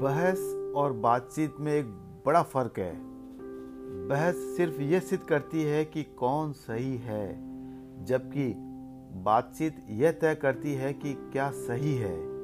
बहस और बातचीत में एक बड़ा फ़र्क है। बहस सिर्फ़ ये सिद्ध करती है कि कौन सही है, जबकि बातचीत यह तय करती है कि क्या सही है।